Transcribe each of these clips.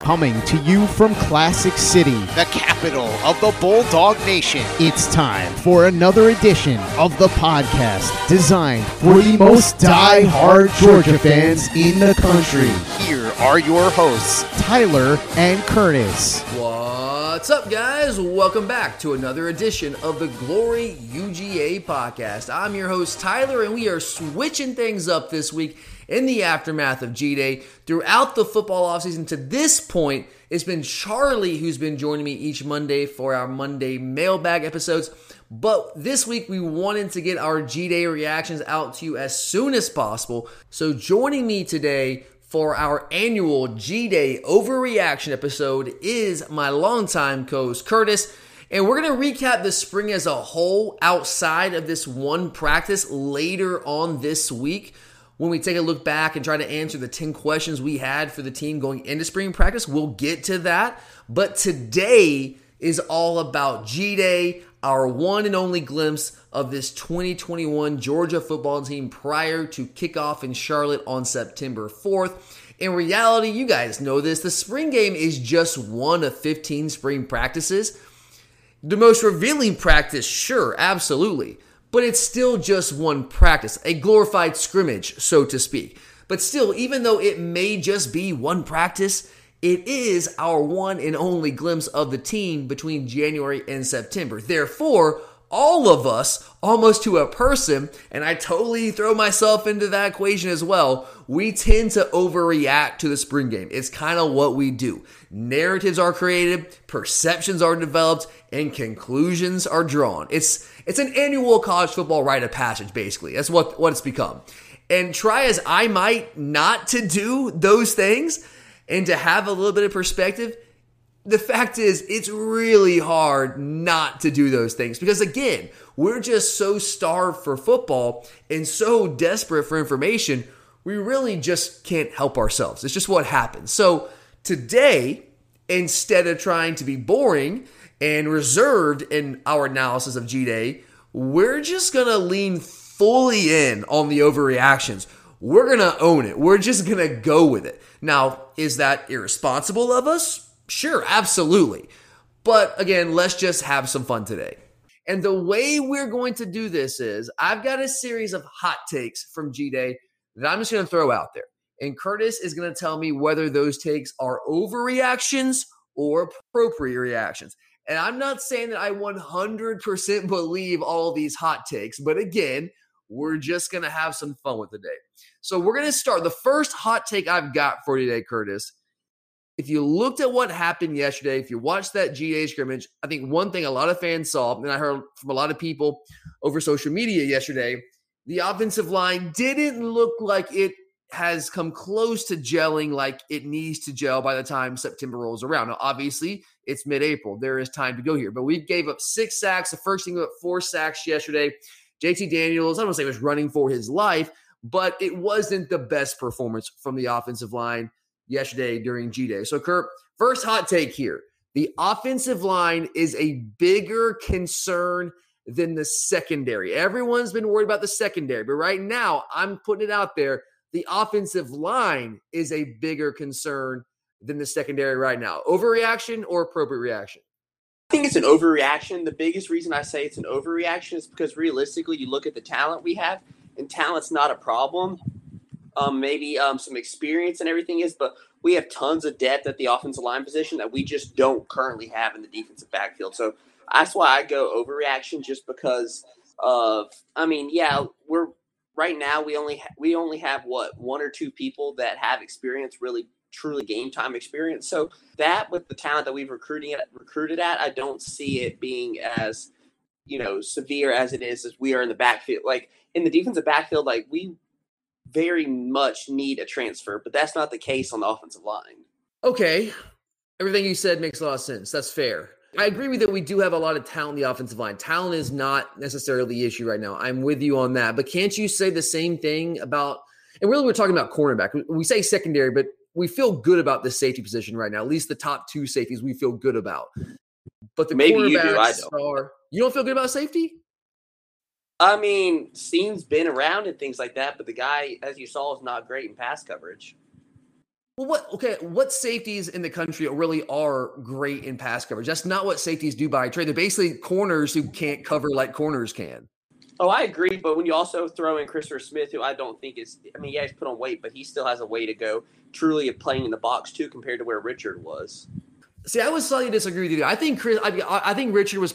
Coming to you from Classic City, the capital of the Bulldog Nation. it's time for another edition of the podcast designed for the most die-hard Georgia fans in the country. Here are your hosts. Tyler and Curtis. What's up, guys? Welcome back to another edition of the Glory UGA podcast. I'm your host, Tyler, and we are switching things up this week in the aftermath of G Day. Throughout the football offseason to this point, it's been Charlie who's been joining me each Monday for our Monday mailbag episodes. But this week, we wanted to get our G Day reactions out to you as soon as possible. So, joining me today for our annual G Day overreaction episode is my longtime co host, Curtis. And we're going to recap the spring as a whole outside of this one practice later on this week. When we take a look back and try to answer the 10 questions we had for the team going into spring practice, we'll get to that. But today is all about G Day, our one and only glimpse of this 2021 Georgia football team prior to kickoff in Charlotte on September 4th. In reality, you guys know this the spring game is just one of 15 spring practices. The most revealing practice, sure, absolutely, but it's still just one practice, a glorified scrimmage, so to speak. But still, even though it may just be one practice, it is our one and only glimpse of the team between January and September. Therefore, all of us, almost to a person, and I totally throw myself into that equation as well, we tend to overreact to the spring game. It's kind of what we do. Narratives are created, perceptions are developed, and conclusions are drawn. It's it's an annual college football rite of passage, basically. That's what, what it's become. And try as I might not to do those things and to have a little bit of perspective, the fact is, it's really hard not to do those things because, again, we're just so starved for football and so desperate for information, we really just can't help ourselves. It's just what happens. So, today, instead of trying to be boring and reserved in our analysis of G Day, we're just going to lean fully in on the overreactions. We're going to own it. We're just going to go with it. Now, is that irresponsible of us? Sure, absolutely. But again, let's just have some fun today. And the way we're going to do this is I've got a series of hot takes from G Day that I'm just going to throw out there. And Curtis is going to tell me whether those takes are overreactions or appropriate reactions. And I'm not saying that I 100% believe all these hot takes, but again, we're just going to have some fun with the day. So we're going to start. The first hot take I've got for today, Curtis, if you looked at what happened yesterday, if you watched that GA scrimmage, I think one thing a lot of fans saw, and I heard from a lot of people over social media yesterday, the offensive line didn't look like it has come close to gelling like it needs to gel by the time September rolls around. Now, obviously, it's mid-April. There is time to go here, but we gave up six sacks. The first thing, four sacks yesterday. JT Daniels, I don't want to say was running for his life, but it wasn't the best performance from the offensive line yesterday during G Day. So, Kurt, first hot take here. The offensive line is a bigger concern than the secondary. Everyone's been worried about the secondary, but right now, I'm putting it out there. The offensive line is a bigger concern than the secondary right now. Overreaction or appropriate reaction? I think it's an overreaction. The biggest reason I say it's an overreaction is because realistically, you look at the talent we have, and talent's not a problem. Um, maybe um, some experience and everything is, but we have tons of depth at the offensive line position that we just don't currently have in the defensive backfield. So that's why I go overreaction just because of I mean, yeah, we're right now we only ha- we only have what one or two people that have experience really truly game time experience. So that with the talent that we've recruiting at, recruited at, I don't see it being as you know severe as it is as we are in the backfield. Like in the defensive backfield, like we very much need a transfer, but that's not the case on the offensive line. Okay. Everything you said makes a lot of sense. That's fair. I agree with that. We do have a lot of talent in the offensive line. Talent is not necessarily the issue right now. I'm with you on that. But can't you say the same thing about, and really we're talking about cornerback. We say secondary, but we feel good about the safety position right now. At least the top two safeties we feel good about. But the Maybe you do, I don't. are, you don't feel good about safety? I mean, Cine's been around and things like that, but the guy, as you saw, is not great in pass coverage. Well, what okay? What safeties in the country really are great in pass coverage? That's not what safeties do by trade. They're basically corners who can't cover like corners can. Oh, I agree, but when you also throw in Christopher Smith, who I don't think is, I mean, yeah, he's put on weight, but he still has a way to go, truly of playing in the box too, compared to where Richard was. See, I would slightly disagree with you. I think Chris. I, I think Richard was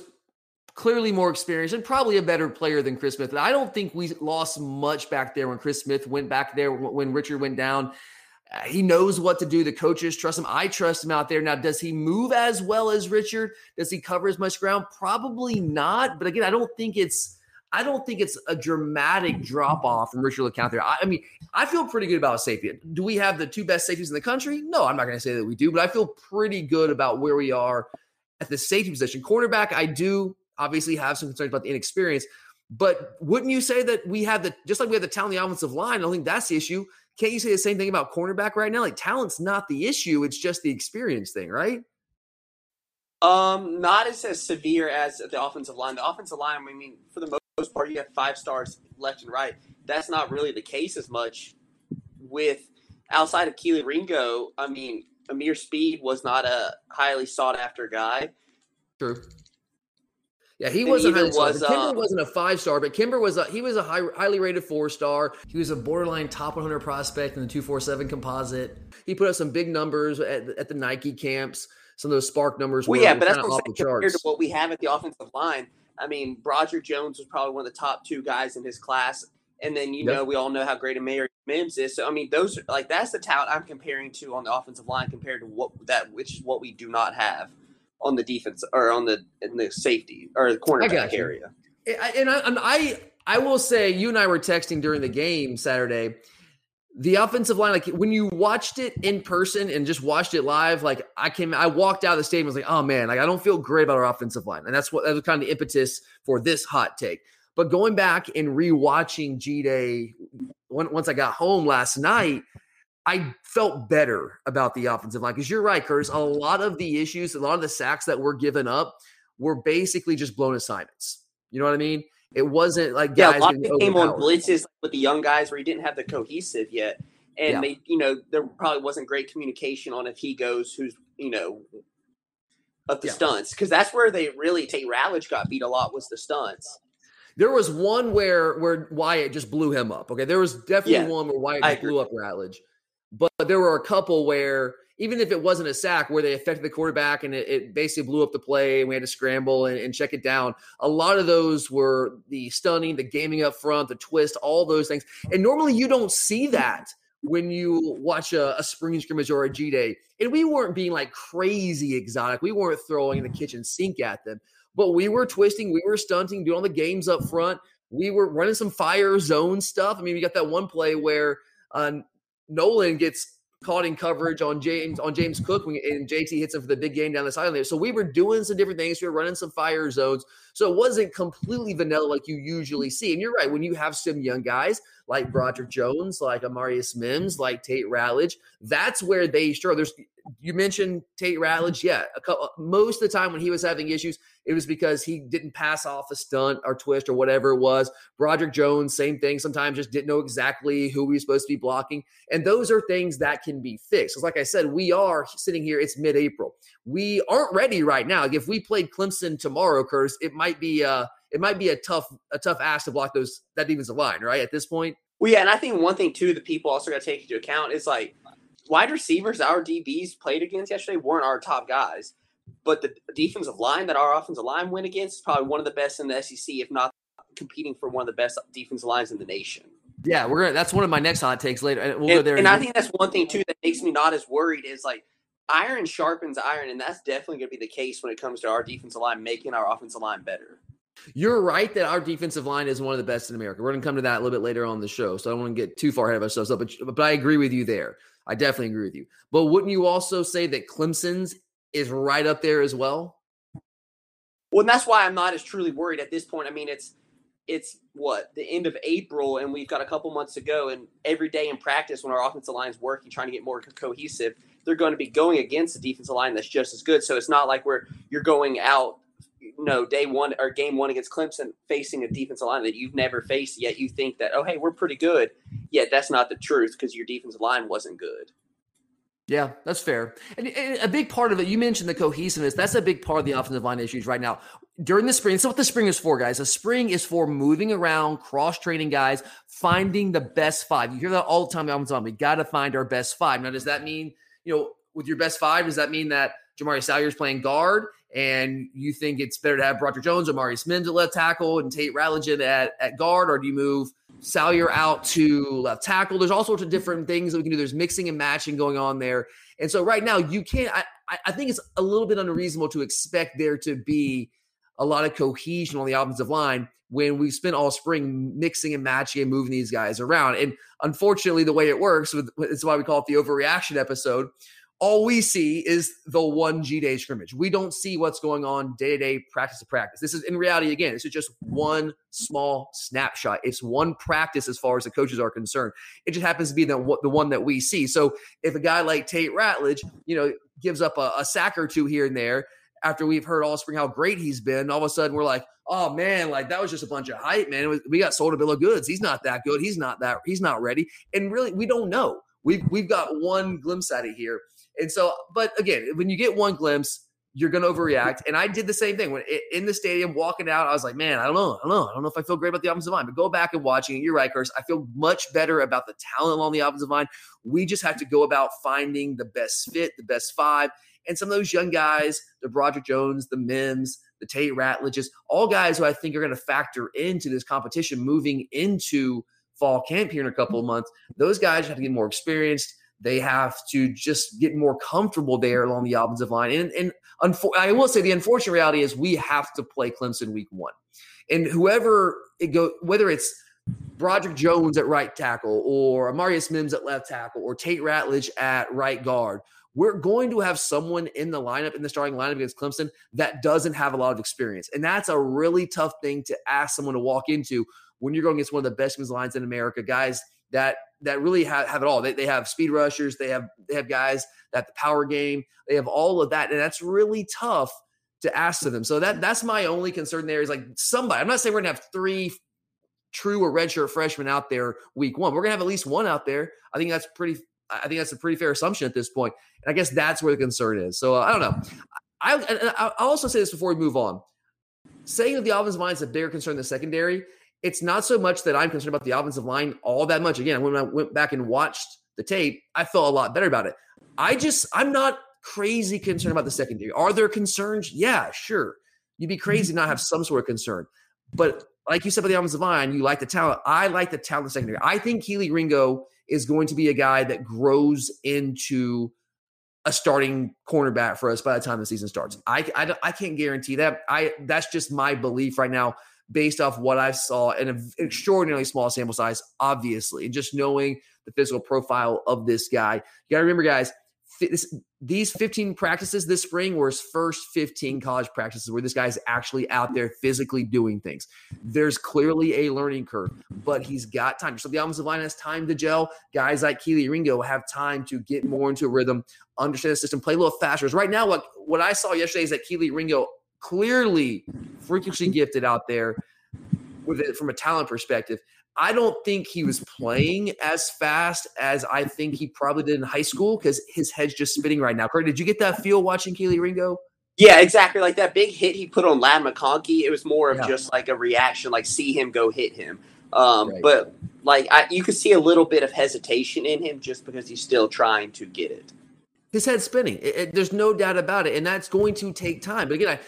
clearly more experienced and probably a better player than Chris Smith. And I don't think we lost much back there when Chris Smith went back there when Richard went down. Uh, he knows what to do. The coaches trust him. I trust him out there. Now, does he move as well as Richard? Does he cover as much ground? Probably not. But again, I don't think it's I don't think it's a dramatic drop off from Richard LeCounte there. I, I mean, I feel pretty good about safety. Do we have the two best safeties in the country? No, I'm not going to say that we do, but I feel pretty good about where we are at the safety position. Cornerback, I do obviously have some concerns about the inexperience. But wouldn't you say that we have the just like we have the talent in the offensive line? I don't think that's the issue. Can't you say the same thing about cornerback right now? Like talent's not the issue; it's just the experience thing, right? Um, not as, as severe as the offensive line. The offensive line, I mean, for the most part, you have five stars left and right. That's not really the case as much with outside of Kelee Ringo. I mean, Ameer Speed was not a highly sought after guy. True. Yeah, he wasn't was, Kimber uh, wasn't a five star, but Kimber was a he was a high, highly rated four star. He was a borderline top 100 prospect in the 247 composite. He put up some big numbers at, at the Nike camps. Some of those SPARQ numbers Well, were, yeah, but that's what off I'm the saying compared to what we have at the offensive line. I mean, Broderick Jones was probably one of the top two guys in his class. And then, you Yep. know, we all know how great Amarius Mims is. So, I mean, those are like, that's the talent I'm comparing to on the offensive line compared to what that, which is what we do not have on the defense or on the, in the safety or the cornerback area. And I, and I I will say you and I were texting during the game Saturday. The offensive line, like when you watched it in person and just watched it live, like I came, I walked out of the stadium, I was like, oh man, like I don't feel great about our offensive line, and that's what that was kind of the impetus for this hot take. But going back and rewatching G Day once I got home last night, I felt better about the offensive line because you're right, Curtis. A mm-hmm. lot of the issues, a lot of the sacks that were given up were basically just blown assignments. You know what I mean? It wasn't like Yeah, guys a lot of it came on blitzes with the young guys where he didn't have the cohesive yet. And Yeah. they, you know, there probably wasn't great communication on if he goes who's, you know, of the Yeah. stunts. Because that's where they really, Tate Ratledge got beat a lot was the stunts. There was one where where Wyatt just blew him up. Okay, there was definitely Yeah, one where Wyatt blew up Ratledge, but there were a couple where even if it wasn't a sack, where they affected the quarterback and it, it basically blew up the play, and we had to scramble and, and check it down. A lot of those were the stunning, the gaming up front, the twist, all those things. And normally you don't see that when you watch a, a spring scrimmage or a G day. And we weren't being like crazy exotic. We weren't throwing in the kitchen sink at them, but we were twisting, we were stunting, doing all the games up front. We were running some fire zone stuff. I mean, we got that one play where uh, Nolan gets caught in coverage on James on James Cook and JT hits him for the big game down the sideline there. So we were doing some different things. We were running some fire zones. So it wasn't completely vanilla like you usually see. And you're right, when you have some young guys like Broderick Jones, like Amarius Mims, like Tate Ratledge, that's where they struggle. There's you mentioned Tate Ratledge, yeah. A couple, most of the time when he was having issues, it was because he didn't pass off a stunt or twist or whatever it was. Broderick Jones, same thing. Sometimes just didn't know exactly who he was supposed to be blocking. And those are things that can be fixed. Because, like I said, we are sitting here, it's mid April. We aren't ready right now. Like if we played Clemson tomorrow, Curtis, it might be uh it might be a tough a tough ask to block those that defensive line, right? At this point. Well, yeah, and I think one thing too that people also got to take into account is like wide receivers our DBs played against yesterday weren't our top guys, but the defensive line that our offensive line went against is probably one of the best in the SEC, if not competing for one of the best defensive lines in the nation. Yeah, we're gonna. That's one of my next hot takes later. and We'll go there. and I think that's one thing too that makes me not as worried is like iron sharpens iron, and that's definitely going to be the case when it comes to our defensive line making our offensive line better. You're right that our defensive line is one of the best in America. We're going to come to that a little bit later on the show, so I don't want to get too far ahead of ourselves. But but I agree with you there. I definitely agree with you. But wouldn't you also say that Clemson's is right up there as well? Well, and that's why I'm not as truly worried at this point. I mean, it's it's what the end of April, and we've got a couple months to go. And every day in practice, when our offensive line is working, trying to get more co- cohesive, they're going to be going against a defensive line that's just as good. So it's not like we're you're going out, know, day one or game one against Clemson facing a defensive line that you've never faced yet. You think that oh hey we're pretty good, yet that's not the truth because your defensive line wasn't good. Yeah, that's fair. And, and a big part of it, you mentioned the cohesiveness. That's a big part of the offensive line issues right now. During the spring, so what the spring is for, guys. The spring is for moving around, cross training guys, finding the best five. You hear that all the time. Line. We got to find our best five. Now, does that mean you know with your best five? Does that mean that Jamaree Salyer is playing guard, and you think it's better to have Broderick Jones or Marius left tackle and Tate Ratledge at, at guard, or do you move Salyer out to left tackle? There's all sorts of different things that we can do. There's mixing and matching going on there, and so right now you can't. I, I- think it's a little bit unreasonable to expect there to be a lot of cohesion on the offensive line when we spent all spring mixing and matching and moving these guys around. And unfortunately, the way it works, it's why we call it the overreaction episode. All we see is the one G day scrimmage. We don't see what's going on day to day, practice to practice. This is in reality, again, this is just one small snapshot. It's one practice as far as the coaches are concerned. It just happens to be the, the one that we see. So if a guy like Tate Ratledge, you know, gives up a, a sack or two here and there, after we've heard all spring how great he's been, all of a sudden we're like, oh man, like that was just a bunch of hype, man. Was- we got sold a bill of goods. He's not that good. He's not that. He's not ready. And really, we don't know. We've we've got one glimpse at it here. And so, but again, when you get one glimpse, you're going to overreact. And I did the same thing when in the stadium walking out. I was like, man, I don't know, I don't know, I don't know if I feel great about the offensive line. But go back and watching it. You're right, Curse. I feel much better about the talent along the offensive line. We just have to go about finding the best fit, the best five. And some of those young guys, the Broderick Jones, the Mims, the Tate Ratledges, all guys who I think are going to factor into this competition moving into fall camp here in a couple of months. Those guys have to get more experienced. They have to just get more comfortable there along the offensive line. And, and unfor- I will say the unfortunate reality is we have to play Clemson week one. And whoever it go, whether it's Broderick Jones at right tackle or Amarius Mims at left tackle or Tate Ratledge at right guard, we're going to have someone in the lineup, in the starting lineup against Clemson, that doesn't have a lot of experience. And that's a really tough thing to ask someone to walk into when you're going against one of the best lines in America, guys that that really have, have it all. They, they have speed rushers, they have they have guys that the power game, they have all of that, and that's really tough to ask of them. So that that's my only concern there is like somebody. I'm not saying we're gonna have three true or redshirt freshmen out there week one. We're gonna have at least one out there. I think that's pretty. I think that's a pretty fair assumption at this point. And I guess that's where the concern is. So uh, I don't know. I I- I'll also say this before we move on. Saying that the offensive line is a bigger concern than the secondary, it's not so much that I'm concerned about the offensive line all that much. Again, when I went back and watched the tape, I felt a lot better about it. I just I'm not crazy concerned about the secondary. Are there concerns? Yeah, sure. You'd be crazy not have some sort of concern. But like you said about the offensive line, you like the talent. I like the talent secondary. I think Kelee Ringo is going to be a guy that grows into a starting cornerback for us by the time the season starts. I, I, I can't guarantee that. I that's just my belief right now, based off what I saw in an extraordinarily small sample size, obviously, and just knowing the physical profile of this guy. You got to remember, guys, this, these 15 practices this spring were his first 15 college practices where this guy's actually out there physically doing things. There's clearly a learning curve, but he's got time. So the offensive line has time to gel. Guys like Kelee Ringo have time to get more into a rhythm, understand the system, play a little faster. Right now, what what I saw yesterday is that Kelee Ringo clearly freakishly gifted out there with it from a talent perspective. I don't think he was playing as fast as I think he probably did in high school because his head's just spinning right now. Kurt, did you get that feel watching Kelee Ringo? Yeah, exactly. Like that big hit he put on Ladd McConkey, it was more of Yeah. just like a reaction, like see him go hit him. Um, Right. But like I, you could see a little bit of hesitation in him just because he's still trying to get it. His head's spinning. It- it- there's no doubt about it, and that's going to take time. But again, I,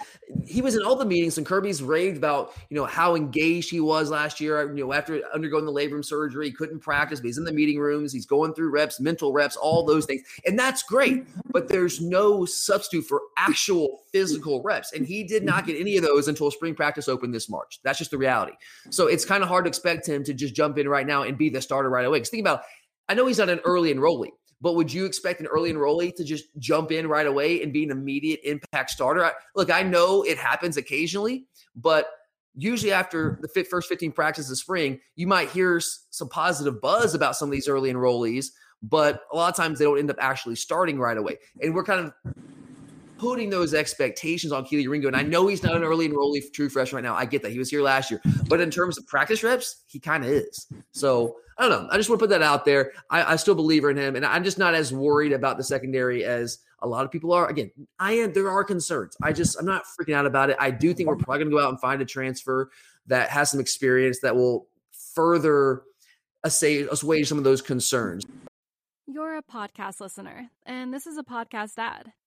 he was in all the meetings, and Kirby's raved about you know how engaged he was last year. You know, after undergoing the labrum surgery, he couldn't practice, but he's in the meeting rooms. He's going through reps, mental reps, all those things, and that's great. Mm-hmm. But there's no substitute for actual physical reps, and he did not get any of those until spring practice opened this March. That's just the reality. So it's kind of hard to expect him to just jump in right now and be the starter right away. Because think about, I know he's not an early enrollee. But would you expect an early enrollee to just jump in right away and be an immediate impact starter? I, look, I know it happens occasionally, but usually after the first 15 practices of spring, you might hear some positive buzz about some of these early enrollees, but a lot of times they don't end up actually starting right away. And we're kind of putting those expectations on Kelee Ringo. And I know he's not an early enrollee true freshman right now. I get that. He was here last year. But in terms of practice reps, he kind of is. So I don't know. I just want to put that out there. I, I still believe in him. And I'm just not as worried about the secondary as a lot of people are. Again, I am there are concerns. I just I'm not freaking out about it. I do think we're probably gonna go out and find a transfer that has some experience that will further assuage, assuage some of those concerns. You're a podcast listener, and this is a podcast ad.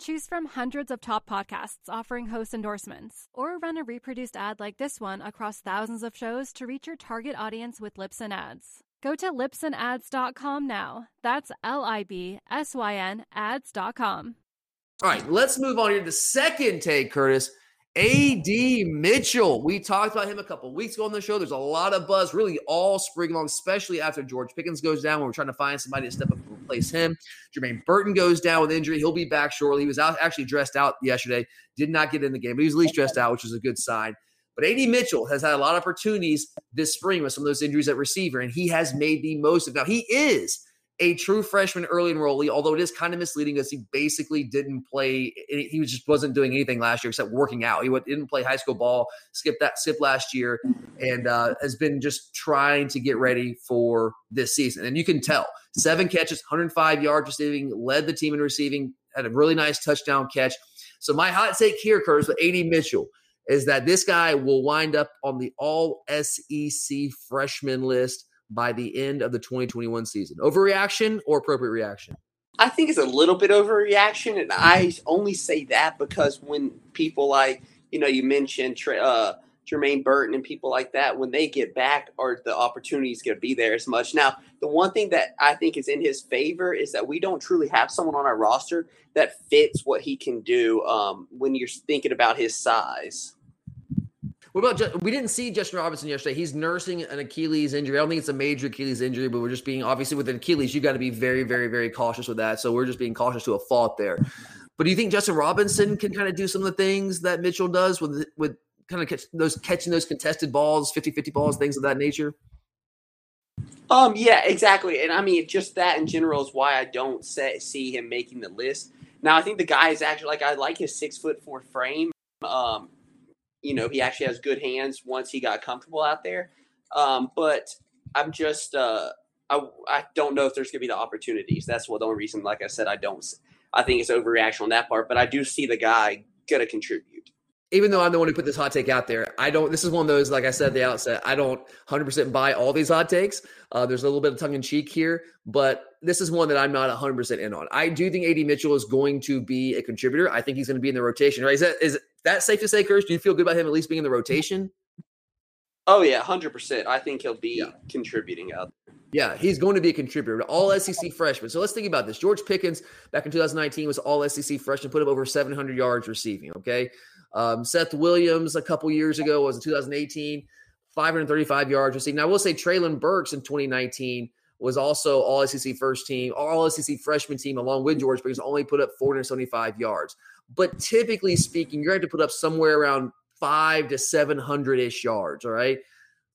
Choose from hundreds of top podcasts offering host endorsements, or run a reproduced ad like this one across thousands of shows to reach your target audience with Libsyn Ads. Go to libsynads.com now. That's L I B S Y N ads.com. All right, let's move on here to the second take, Curtis. AD Mitchell. We talked about him a couple weeks ago on the show. There's a lot of buzz really all spring long, especially after George Pickens goes down when we're trying to find somebody to step up and replace him. Jermaine Burton goes down with injury. He'll be back shortly. He was out actually dressed out yesterday, did not get in the game, but he was at least dressed out, which is a good sign. But AD Mitchell has had a lot of opportunities this spring with some of those injuries at receiver, and he has made the most of. Now, he is a true freshman early enrollee, although it is kind of misleading because he basically didn't play. He just wasn't doing anything last year except working out. He didn't play high school ball, skipped that, skipped last year, and uh, has been just trying to get ready for this season. And you can tell seven catches, 105 yards receiving, led the team in receiving, had a really nice touchdown catch. So my hot take here, Curtis, with AD Mitchell is that this guy will wind up on the All SEC freshman list by the end of the 2021 season. Overreaction or appropriate reaction? I think it's a little bit overreaction, and I only say that because when people like you know you mentioned uh, Jermaine Burton and people like that, when they get back, are the opportunities going to be there as much? Now, the one thing that I think is in his favor is that we don't truly have someone on our roster that fits what he can do um, when you're thinking about his size. What about Ju- we didn't see Justin Robinson yesterday? He's nursing an Achilles injury. I don't think it's a major Achilles injury, but we're just being obviously with an Achilles, you got to be very, very, very cautious with that. So we're just being cautious to a fault there. But do you think Justin Robinson can kind of do some of the things that Mitchell does with with kind of catch those catching those contested balls, 50-50 balls, things of that nature? Um, yeah, exactly. And I mean, just that in general is why I don't say, see him making the list. Now, I think the guy is actually like I like his six foot four frame. Um, you know, he actually has good hands once he got comfortable out there. Um, but I'm just uh, I I don't know if there's gonna be the opportunities. That's what the only reason, like I said, I don't. I think it's overreaction on that part, but I do see the guy gonna contribute. Even though I'm the one who put this hot take out there, I don't. This is one of those, like I said at the outset, I don't 100% buy all these hot takes. Uh, there's a little bit of tongue in cheek here, but this is one that I'm not 100% in on. I do think AD Mitchell is going to be a contributor. I think he's going to be in the rotation. Right? Is that is that safe to say, Kirsch? Do you feel good about him at least being in the rotation? Oh yeah, hundred percent. I think he'll be contributing out. Yeah, he's going to be a contributor, all SEC freshman. So let's think about this. George Pickens back in 2019 was all SEC freshman, put up over 700 yards receiving. Okay. Um, Seth Williams a couple years ago was in 2018, 535 yards receiving. Now I will say Treylon Burks in 2019 was also all SEC first team, all SEC freshman team along with George because only put up 475 yards. But typically speaking, you're going to have to put up somewhere around five to 700 ish yards. All right.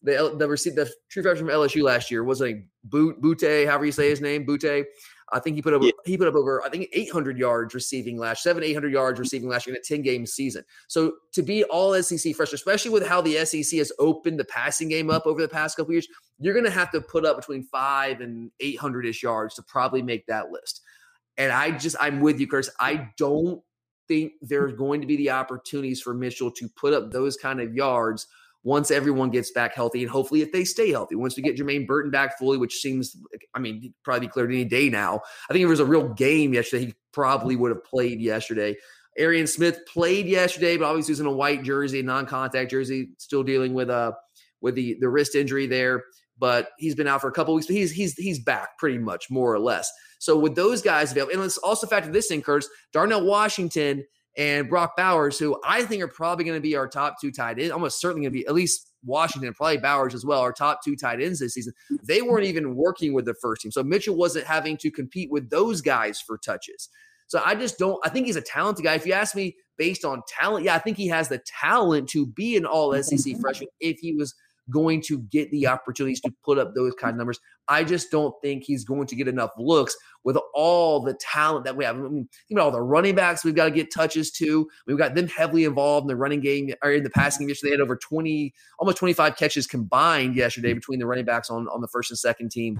The, the, the true freshman from LSU last year was a Boot, Butte, however you say his name, Butte. I think he put up yeah. he put up over I think 800 yards receiving last seven 800 yards mm-hmm. receiving last year in a 10 game season. So to be all SEC fresh, especially with how the SEC has opened the passing game up over the past couple years, you're going to have to put up between five and 800 ish yards to probably make that list. And I just I'm with you, Chris. I don't think there's going to be the opportunities for Mitchell to put up those kind of yards once everyone gets back healthy and hopefully if they stay healthy. Once we get Jermaine Burton back fully, which seems, I mean, probably cleared any day now. I think if it was a real game yesterday, he probably would have played yesterday. Arian Smith played yesterday, but obviously was in a white jersey, non-contact jersey, still dealing with uh with the the wrist injury there. But he's been out for a couple weeks, but he's he's he's back pretty much more or less. So with those guys available, and let's also factor this in, Curtis, Darnell Washington and Brock Bowers, who I think are probably going to be our top two tight ends, almost certainly going to be at least Washington, probably Bowers as well, our top two tight ends this season. They weren't even working with the first team. So Mitchell wasn't having to compete with those guys for touches. So I just don't, I think he's a talented guy. If you ask me based on talent, yeah, I think he has the talent to be an all SEC freshman if he was going to get the opportunities to put up those kind of numbers. I just don't think he's going to get enough looks with all the talent that we have. I mean, think about all the running backs we've got to get touches to. We've got them heavily involved in the running game or in the passing game. Yesterday, they had over 20, almost 25 catches combined yesterday mm-hmm. between the running backs on, on the first and second team.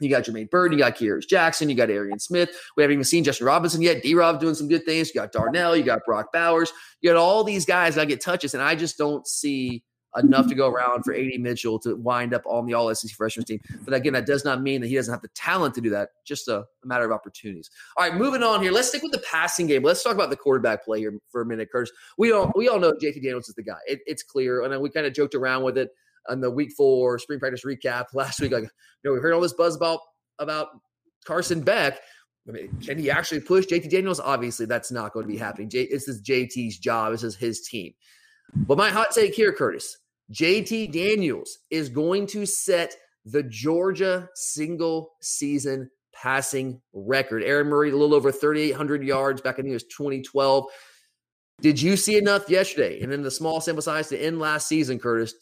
You got Jermaine Bird, you got Kearis Jackson, you got Arian Smith. We haven't even seen Justin Robinson yet. D Rob doing some good things. You got Darnell, you got Brock Bowers, you got all these guys that get touches, and I just don't see enough to mm-hmm. go around for AD Mitchell to wind up on the All SEC freshman team. But again, that does not mean that he doesn't have the talent to do that. Just a, a, matter of opportunities. All right, moving on here. Let's stick with the passing game. Let's talk about the quarterback play here for a minute, Curtis. We all we all know JT Daniels is the guy. It, it's clear, and we kind of joked around with it on the week four spring practice recap last week. Like, you know, we heard all this buzz about about Carson Beck. I mean, can he actually push JT Daniels? Obviously, that's not going to be happening. J, this is JT's job. This is his team. But my hot take here, Curtis, JT Daniels is going to set the Georgia single season passing record. Aaron Murray, a little over 3,800 yards back, in the it was 2012. Did you see enough yesterday and in the small sample size to end last season, Curtis,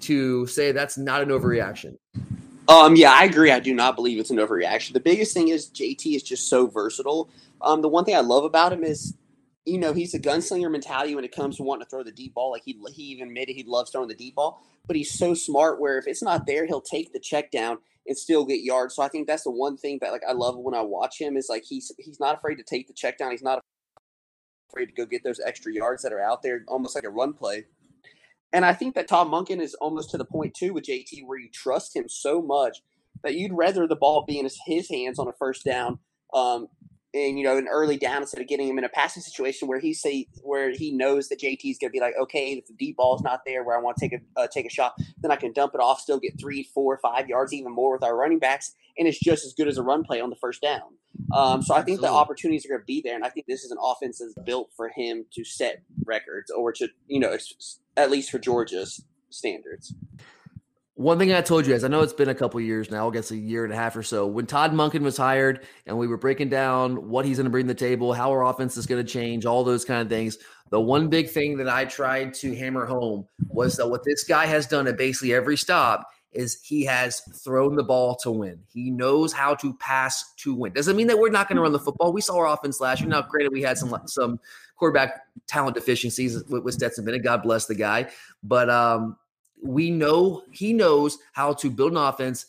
to say that's not an overreaction? Um, yeah, I agree. I do not believe it's an overreaction. The biggest thing is JT is just so versatile. Um, the one thing I love about him is you know, he's a gunslinger mentality when it comes to wanting to throw the deep ball. Like he he even admitted he loves throwing the deep ball, but he's so smart where if it's not there, he'll take the check down and still get yards. So I think that's the one thing that like I love when I watch him is like he's he's not afraid to take the check down. He's not afraid to go get those extra yards that are out there, almost like a run play. And I think that Todd Monken is almost to the point too with JT where you trust him so much that you'd rather the ball be in his, his hands on a first down um, and you know an early down instead of getting him in a passing situation where he say where he knows that JT is going to be like, okay, if the deep ball is not there where I want to take a uh, take a shot, then I can dump it off, still get three, four, five yards, even more with our running backs, and it's just as good as a run play on the first down. Um, so I think Absolutely. the opportunities are going to be there, and I think this is an offense that's built for him to set records or to you know at least for Georgia's standards. One thing I told you guys, I know it's been a couple years now, I guess a year and a half or so. When Todd Monken was hired and we were breaking down what he's going to bring to the table, how our offense is going to change, all those kind of things, the one big thing that I tried to hammer home was that what this guy has done at basically every stop is he has thrown the ball to win. He knows how to pass to win. Doesn't mean that we're not going to run the football. We saw our offense last year. Now, granted, we had some some quarterback talent deficiencies with, with Stetson Bennett. God bless the guy, but um, we know he knows how to build an offense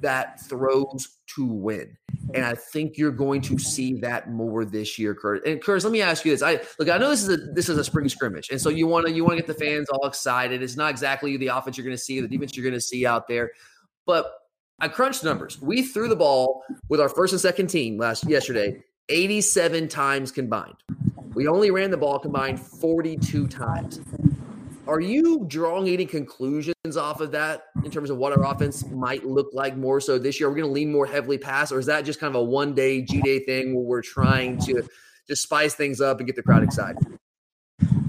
that throws to win. And I think you're going to see that more this year, Kurt. And Kurt, let me ask you this. I look, I know this is a this is a spring scrimmage. And so you want to you want to get the fans all excited. It's not exactly the offense you're going to see, the defense you're going to see out there. But I crunched numbers. We threw the ball with our first and second team last yesterday 87 times combined. We only ran the ball combined 42 times. Are you drawing any conclusions off of that in terms of what our offense might look like more so this year? Are we going to lean more heavily pass, or is that just kind of a one day G day thing where we're trying to just spice things up and get the crowd excited?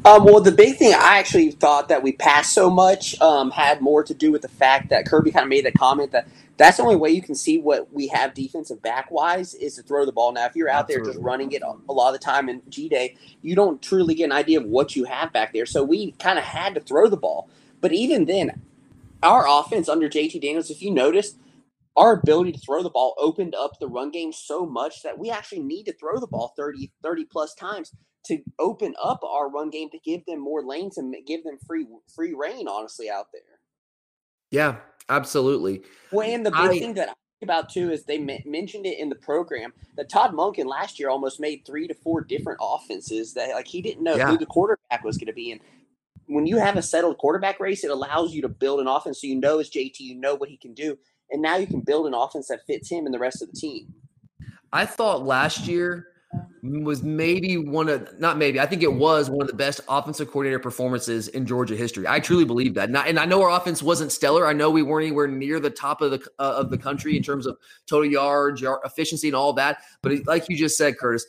Um, well, the big thing I actually thought that we passed so much um, had more to do with the fact that Kirby kind of made the comment that that's the only way you can see what we have defensive back wise is to throw the ball. Now, if you're out Absolutely. there just running it a lot of the time in G Day, you don't truly get an idea of what you have back there. So we kind of had to throw the ball. But even then, our offense under JT Daniels, if you notice, our ability to throw the ball opened up the run game so much that we actually need to throw the ball 30, 30 plus times to open up our run game to give them more lanes and give them free free reign honestly out there. Yeah, absolutely. Well, and the big I, thing that I think about too is they m- mentioned it in the program that Todd Monken last year almost made three to four different offenses that like he didn't know yeah. who the quarterback was going to be and when you have a settled quarterback race, it allows you to build an offense so you know as JT, you know what he can do, and now you can build an offense that fits him and the rest of the team. I thought last year was maybe one of not maybe I think it was one of the best offensive coordinator performances in Georgia history. I truly believe that. And I, and I know our offense wasn't stellar. I know we weren't anywhere near the top of the uh, of the country in terms of total yards, yard efficiency, and all that. But like you just said, Curtis,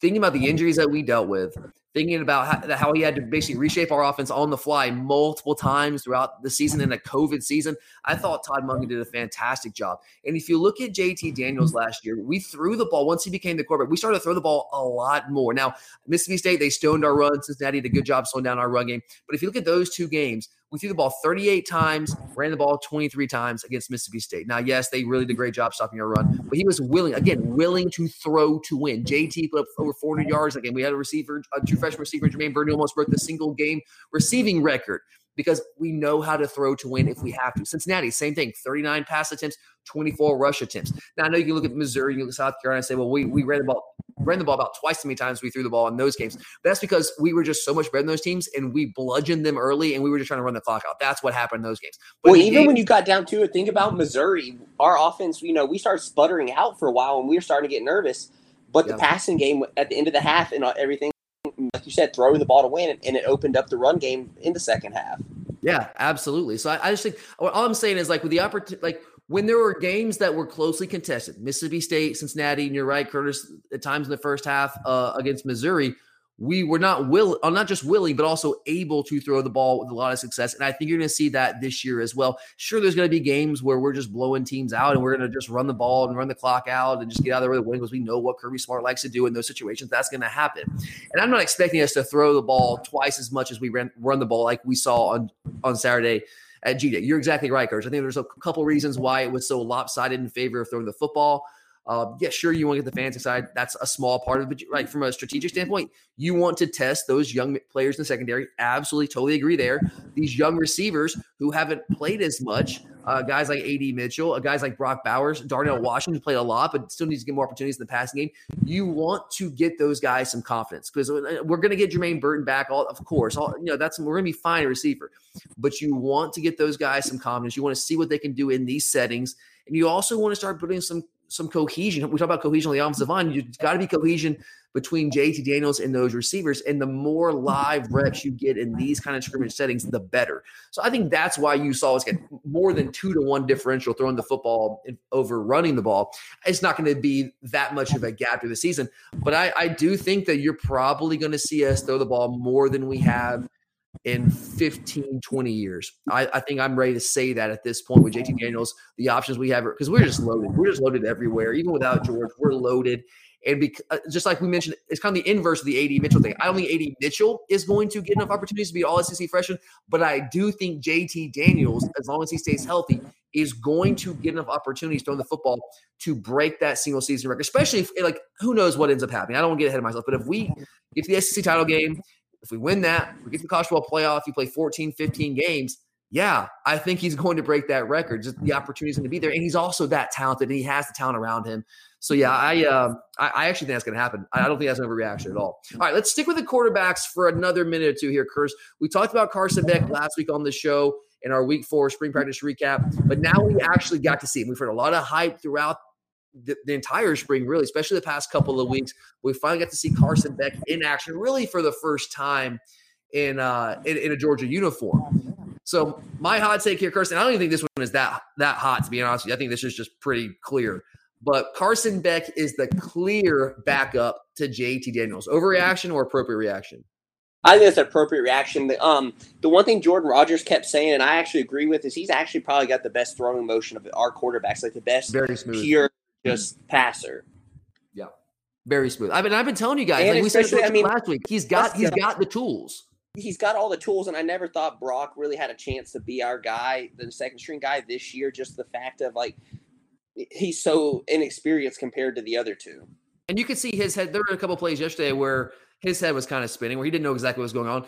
thinking about the injuries that we dealt with, thinking about how, how, he had to basically reshape our offense on the fly multiple times throughout the season in a COVID season. I thought Todd Monken did a fantastic job. And if you look at JT Daniels mm-hmm. last year, we threw the ball once he became the quarterback. We started to throw the ball a lot more. Now, Mississippi State, they stoned our run. Cincinnati did a good job slowing down our run game. But if you look at those two games, we threw the ball 38 times, ran the ball 23 times against Mississippi State. Now, yes, they really did a great job stopping our run, but he was willing, again, willing to throw to win. JT put up over 400 yards again. We had a receiver, a true freshman receiver, Jermaine Burton, almost broke the single game receiving record because we know how to throw to win if we have to. Cincinnati, same thing 39 pass attempts, 24 rush attempts. Now, I know you can look at Missouri, you look at South Carolina and say, well, we, we ran the ball. Ran the ball about twice as many times we threw the ball in those games. But that's because we were just so much better than those teams, and we bludgeoned them early, and we were just trying to run the clock out. That's what happened in those games. But well, even game, when you got down to it, think about Missouri. Our offense, you know, we started sputtering out for a while, and we were starting to get nervous. But the passing game at the end of the half and everything like you said, throwing the ball to win, and it opened up the run game in the second half. Yeah, absolutely. So I, I just think all I'm saying is like with the opportunity, like when there were games that were closely contested, Mississippi State, Cincinnati, and you're right, Curtis, at times in the first half uh, against Missouri, we were not will uh, not just willing but also able to throw the ball with a lot of success and i think you're going to see that this year as well sure there's going to be games where we're just blowing teams out and we're going to just run the ball and run the clock out and just get out of there with a win because we know what kirby smart likes to do in those situations that's going to happen and i'm not expecting us to throw the ball twice as much as we ran, run the ball like we saw on on saturday at G Day. You're exactly right, Coach. I think there's a couple reasons why it was so lopsided in favor of throwing the football. Uh, yeah, sure, you want to get the fantasy side. That's a small part of it. But right from a strategic standpoint, you want to test those young players in the secondary. Absolutely, totally agree there. These young receivers who haven't played as much, uh, guys like AD Mitchell, uh, guys like Brock Bowers, Darnell Washington played a lot, but still needs to get more opportunities in the passing game. You want to get those guys some confidence because uh, we're going to get Jermaine Burton back. All of course, all, you know that's we're going to be fine receiver, but you want to get those guys some confidence. You want to see what they can do in these settings, and you also want to start putting some some cohesion. We talk about cohesion on the offensive line. You've got to be cohesion between JT Daniels and those receivers. And the more live reps you get in these kind of scrimmage settings, the better. So I think that's why you saw us get more than two to one differential throwing the football over running the ball. It's not going to be that much of a gap through the season. But I, I do think that you're probably going to see us throw the ball more than we have in 15, 20 years. I, I, think I'm ready to say that at this point with JT Daniels, the options we have, because we're just loaded. We're just loaded everywhere. Even without George, we're loaded. And because, uh, just like we mentioned, it's kind of the inverse of the AD Mitchell thing. I don't think AD Mitchell is going to get enough opportunities to be all SEC freshman, but I do think JT Daniels, as long as he stays healthy, is going to get enough opportunities throwing the football to break that single season record. Especially if, like, who knows what ends up happening. I don't want to get ahead of myself, but if we get to the SEC title game if we win that, we get to the college playoff, you play 14, 15 games. Yeah, I think he's going to break that record. Just the opportunity is going to be there, and he's also that talented, and he has the talent around him. So yeah, I uh, I, I, actually think that's going to happen. I don't think that's an overreaction at all. All right, let's stick with the quarterbacks for another minute or two here, Curse. We talked about Carson Beck last week on the show in our Week Four spring practice recap, but now we actually got to see him. We've heard a lot of hype throughout the, the, entire spring, really, especially the past couple of weeks. We finally got to see Carson Beck in action, really for the first time in uh, in, in, a Georgia uniform. So my hot take here, Carson, I don't even think this one is that that hot to be honest with you. I think this is just pretty clear. But Carson Beck is the clear backup to JT Daniels. Overreaction or appropriate reaction? I think that's an appropriate reaction. The, um, the one thing Jordan Rodgers kept saying, and I actually agree with, is he's actually probably got the best throwing motion of our quarterbacks, like the best Very smooth. pure just passer. Yeah, very smooth. I mean, I've been telling you guys, And like we said I mean, last week, he's got he's got the tools. He's got all the tools, and I never thought Brock really had a chance to be our guy, the second string guy this year. Just the fact of like he's so inexperienced compared to the other two. And you could see his head. There were a couple plays yesterday where his head was kind of spinning, where he didn't know exactly what was going on.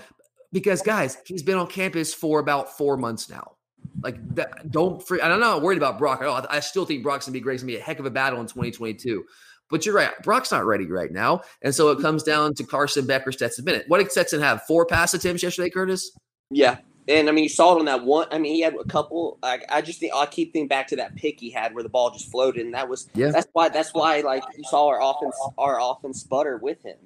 Because guys, he's been on campus for about four months now. Like, that, don't. Free, and I'm not worried about Brock at all. I still think Brock's gonna be great. It's gonna be a heck of a battle in 2022. But you're right. Brock's not ready right now, and so it comes down to Carson Becker, Stetson Bennett. What did Stetson have? Four pass attempts yesterday, Curtis. Yeah. And I mean, you saw it on that one. I mean, he had a couple. I, I just think I keep thinking back to that pick he had where the ball just floated, and that was Yeah. that's why that's why like you saw our offense our offense sputter with him.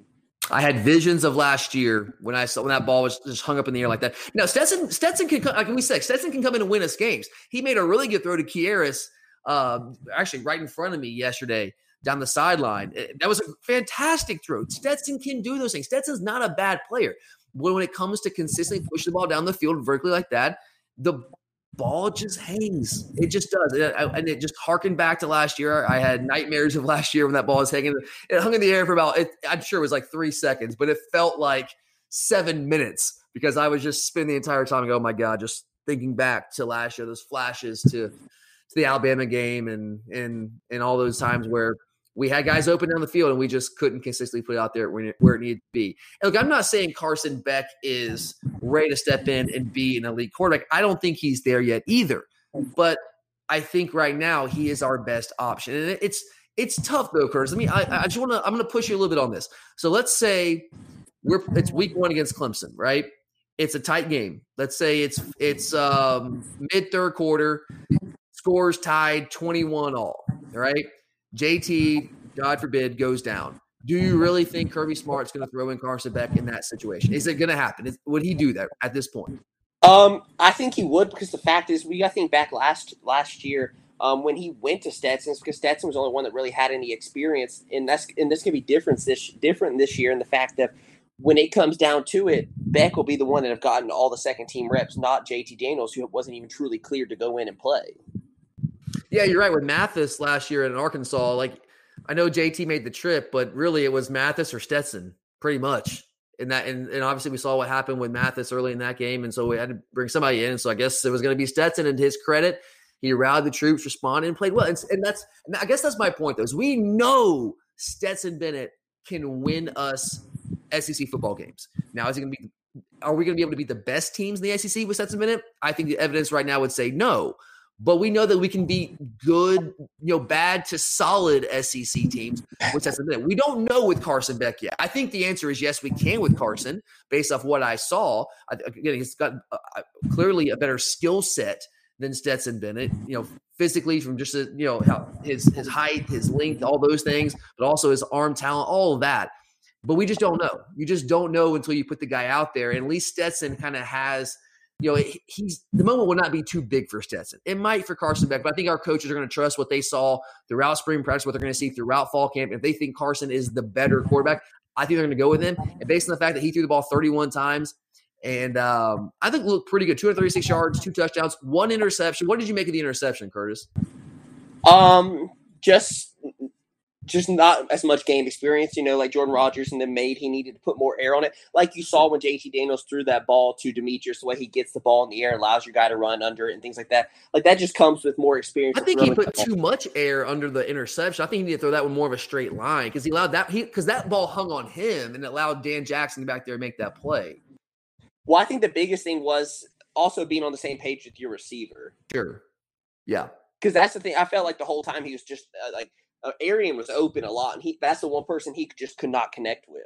I had visions of last year when I saw when that ball was just hung up in the air like that. Now Stetson, Stetson can come, like we said, Stetson can come in and win us games. He made a really good throw to Kearis, uh, actually right in front of me yesterday down the sideline. Eh, That was a fantastic throw. Stetson can do those things. Stetson's not a bad player. When when it comes to consistently push the ball down the field vertically like that, the ball just hangs. It just does. And it just harkened back to last year. I had nightmares of last year when that ball was hanging. It hung in the air for about, it, I'm sure it was like three seconds, but it felt like seven minutes because I was just spinning the entire time and go, oh my God, just thinking back to last year, those flashes to, to the Alabama game and, and, and all those times where we had guys open down the field and we just couldn't consistently put it out there where it needed to be. And look, I'm not saying Carson Beck is ready to step in and be an elite quarterback. I don't think he's there yet either. But I think right now he is our best option. And it's it's tough though, Curtis. I mean, I, I just want to I'm going to push you a little bit on this. So let's say we're it's week one against Clemson, right? It's a tight game. Let's say it's it's um, mid third quarter, scores tied 21 all. All right. JT, God forbid, goes down. Do you really think Kirby Smart's going to throw in Carson Beck in that situation? Is it going to happen? Is, would he do that at this point? Um, I think he would because the fact is, we I think back last last year um, when he went to Stetson, because Stetson was the only one that really had any experience, and that's and this could be different this different this year in the fact that when it comes down to it, Beck will be the one that have gotten all the second team reps, not JT Daniels, who wasn't even truly cleared to go in and play. Yeah, you're right. With Mathis last year in Arkansas, like I know JT made the trip, but really it was Mathis or Stetson, pretty much. And that, and, and obviously we saw what happened with Mathis early in that game, and so we had to bring somebody in. So I guess it was going to be Stetson. And his credit, he rallied the troops, responded, and played well. And, and that's, I guess that's my point, though, is we know Stetson Bennett can win us SEC football games. Now, is he going to be? Are we going to be able to beat the best teams in the SEC with Stetson Bennett? I think the evidence right now would say no but we know that we can beat good, you know, bad to solid SEC teams with Stetson Bennett. We don't know with Carson Beck yet. I think the answer is yes, we can with Carson based off what I saw. I, again, he's got clearly a better skill set than Stetson Bennett. You know, physically from just uh, you know how his his height, his length, all those things, but also his arm talent, all of that. But we just don't know. You just don't know until you put the guy out there. And at least Stetson kind of has you know, he- he's the moment will not be too big for Stetson. It might for Carson Beck, but I think our coaches are going to trust what they saw throughout spring practice, what they're going to see throughout fall camp. If they think Carson is the better quarterback, I think they're going to go with him. And based on the fact that he threw the ball 31 times, and um, I think looked pretty good 236 yards, two touchdowns, one interception. What did you make of the interception, Curtis? Um, just just not as much game experience, you know, like Jordan Rodgers and then made he needed to put more air on it. Like you saw when JT Daniels threw that ball to Demetris, the way he gets the ball in the air, allows your guy to run under it and things like that. Like that just comes with more experience. I think he put too much air under the interception. I think he needed to throw that one more of a straight line because he allowed that he because that ball hung on him and allowed Dan Jackson back there to make that play. Well, I think the biggest thing was also being on the same page with your receiver. Sure. Yeah. Because that's the thing. I felt like the whole time he was just uh, like uh, Arian was open a lot, and he that's the one person he just could not connect with.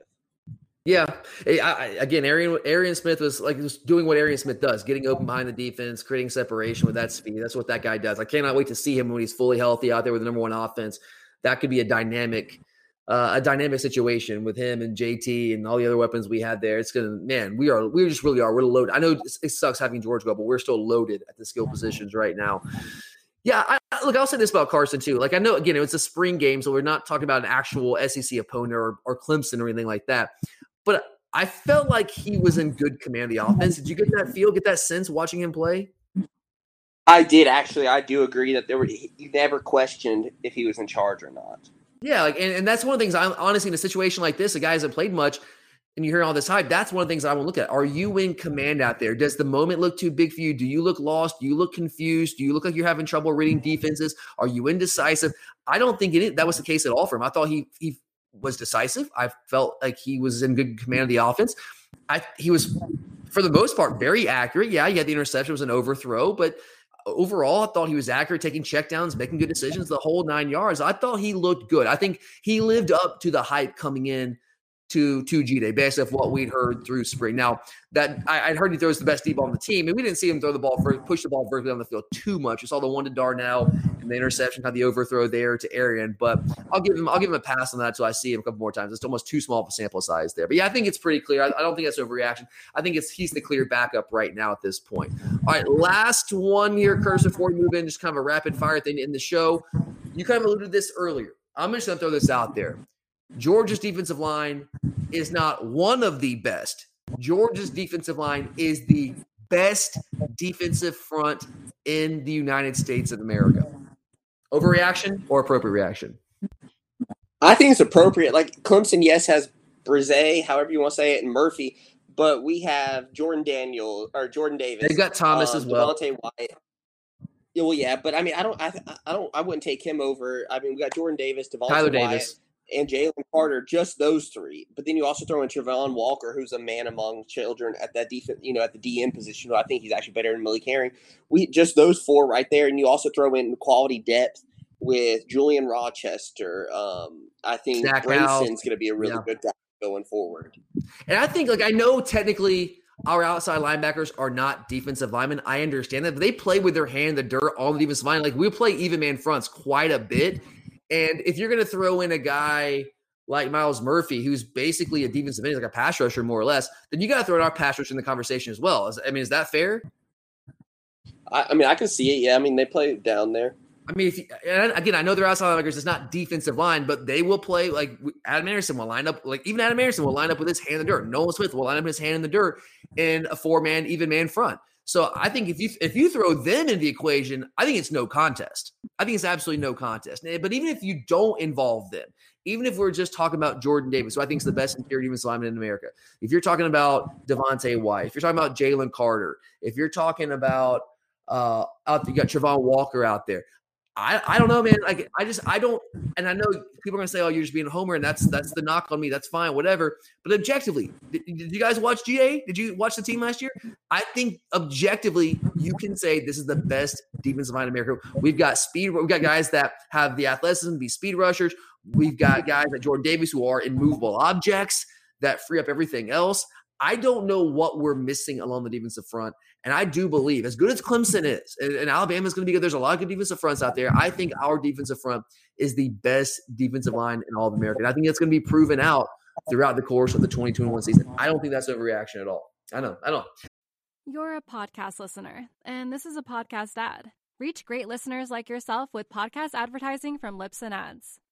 Yeah. I, I, again, Arian Arian Smith was like was doing what Arian Smith does, getting open behind the defense, creating separation with that speed. That's what that guy does. I cannot wait to see him when he's fully healthy out there with the number one offense. That could be a dynamic, uh, a dynamic situation with him and JT and all the other weapons we had there. It's gonna, man, we are, we just really are. We're loaded. I know it, sucks having George go, but we're still loaded at the skill positions right now. Yeah, I- Uh, look, I'll say this about Carson too. Like I know, again, it's a spring game, so we're not talking about an actual SEC opponent or, or Clemson or anything like that. But I felt like he was in good command of the offense. Did you get that feel, get that sense watching him play? I did actually. I do agree that there were. You never questioned if he was in charge or not. Yeah, like, and, and that's one of the things. I'm honestly in a situation like this. A guy hasn't played much, and you hear all this hype. That's one of the things I want to look at. Are you in command out there? Does the moment look too big for you? Do you look lost? Do you look confused? Do you look like you're having trouble reading mm-hmm. defenses? Are you indecisive? I don't think it, that was the case at all for him. I thought he he was decisive. I felt like he was in good command of the offense. I he was for the most part very accurate. Yeah, he had the interception, it was an overthrow, but overall, I thought he was accurate, taking checkdowns, making good decisions the whole nine yards. I thought he looked good. I think he lived up to the hype coming in to to G Day based off what we'd heard through spring. Now that I, would heard he throws the best deep ball on the team, and we didn't see him throw the ball for push the ball vertically on the field too much. We saw the one to Darnell and the interception, had the overthrow there to Arian. But I'll give him I'll give him a pass on that until I see him a couple more times. It's almost too small of a sample size there. But yeah, I think it's pretty clear. I, I don't think that's overreaction. I think it's he's the clear backup right now at this point. All right, last one here, Curse, before we move in, just kind of a rapid fire thing in the show. You kind of alluded to this earlier. I'm just gonna throw this out there. Georgia's defensive line is not one of the best. Georgia's defensive line is the best defensive front in the United States of America. Overreaction or appropriate reaction? I think it's appropriate. Like Clemson, yes, has Bresee, however you want to say it, and Murphy, but we have Jordan Daniel or Jordan Davis. They've got Thomas um, as well. Devonte Wyatt. Yeah, well, yeah, but I mean, I don't, I, I don't, I wouldn't take him over. I mean, we got Jordan Davis, Devonte Tyler Wyatt, Davis and Jalen Carter, just those three. But then you also throw in Travon Walker, who's a man among children at that defense, you know, at the DM position. I think he's actually better than Malik Herring. We just those four right there, and you also throw in quality depth with Julian Rochester. Um, I think Brayson's going to be a really yeah. good guy going forward. And I think, like, I know technically our outside linebackers are not defensive linemen. I understand that, but they play with their hand in the dirt on the defensive line. Like we play even man fronts quite a bit. And if you're going to throw in a guy like Myles Murphy, who's basically a defensive end, like a pass rusher more or less, then you got to throw in our pass rusher in the conversation as well. I mean, is that fair? I, I mean, I can see it. Yeah, I mean, they play down there. I mean, if you, again, I know they're outside linebackers. It's not defensive line, but they will play like Adam Anderson will line up. Like even Adam Anderson will line up with his hand in the dirt. Nolan Smith will line up his hand in the dirt in a four man, even man front. So I think if you if you throw them in the equation, I think it's no contest. I think it's absolutely no contest. But even if you don't involve them, even if we're just talking about Jordan Davis, who I think is the best interior defensive lineman in America, if you're talking about Devonte Wyatt, if you're talking about Jalen Carter, if you're talking about uh, out you got Travon Walker out there, I, I don't know, man. Like I just I don't, and I know people are gonna say, "Oh, you're just being a homer," and that's that's the knock on me. That's fine, whatever. But objectively, did, did, you guys watch GA? Did you watch the team last year? I think objectively, you can say this is the best defensive line in America. We've got speed. We've got guys that have the athleticism, be speed rushers. We've got guys like Jordan Davis who are immovable objects that free up everything else. I don't know what we're missing along the defensive front. And I do believe, as good as Clemson is, and, and Alabama is going to be good, there's a lot of good defensive fronts out there. I think our defensive front is the best defensive line in all of America. And I think that's going to be proven out throughout the course of the 2021 season. I don't think that's overreaction at all. I know. I don't. You're a podcast listener, and this is a podcast ad. Reach great listeners like yourself with podcast advertising from Libsyn Ads.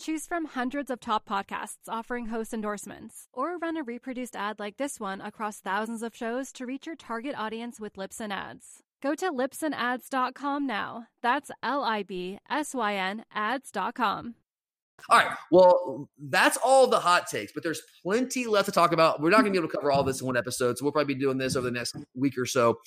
Choose from hundreds of top podcasts offering host endorsements, or run a reproduced ad like this one across thousands of shows to reach your target audience with Libsyn Ads. Go to libsynads.com now. That's L I B S Y N ads.com. All right. Well, that's all the hot takes, but there's plenty left to talk about. We're not going to be able to cover all this in one episode, so we'll probably be doing this over the next week or so.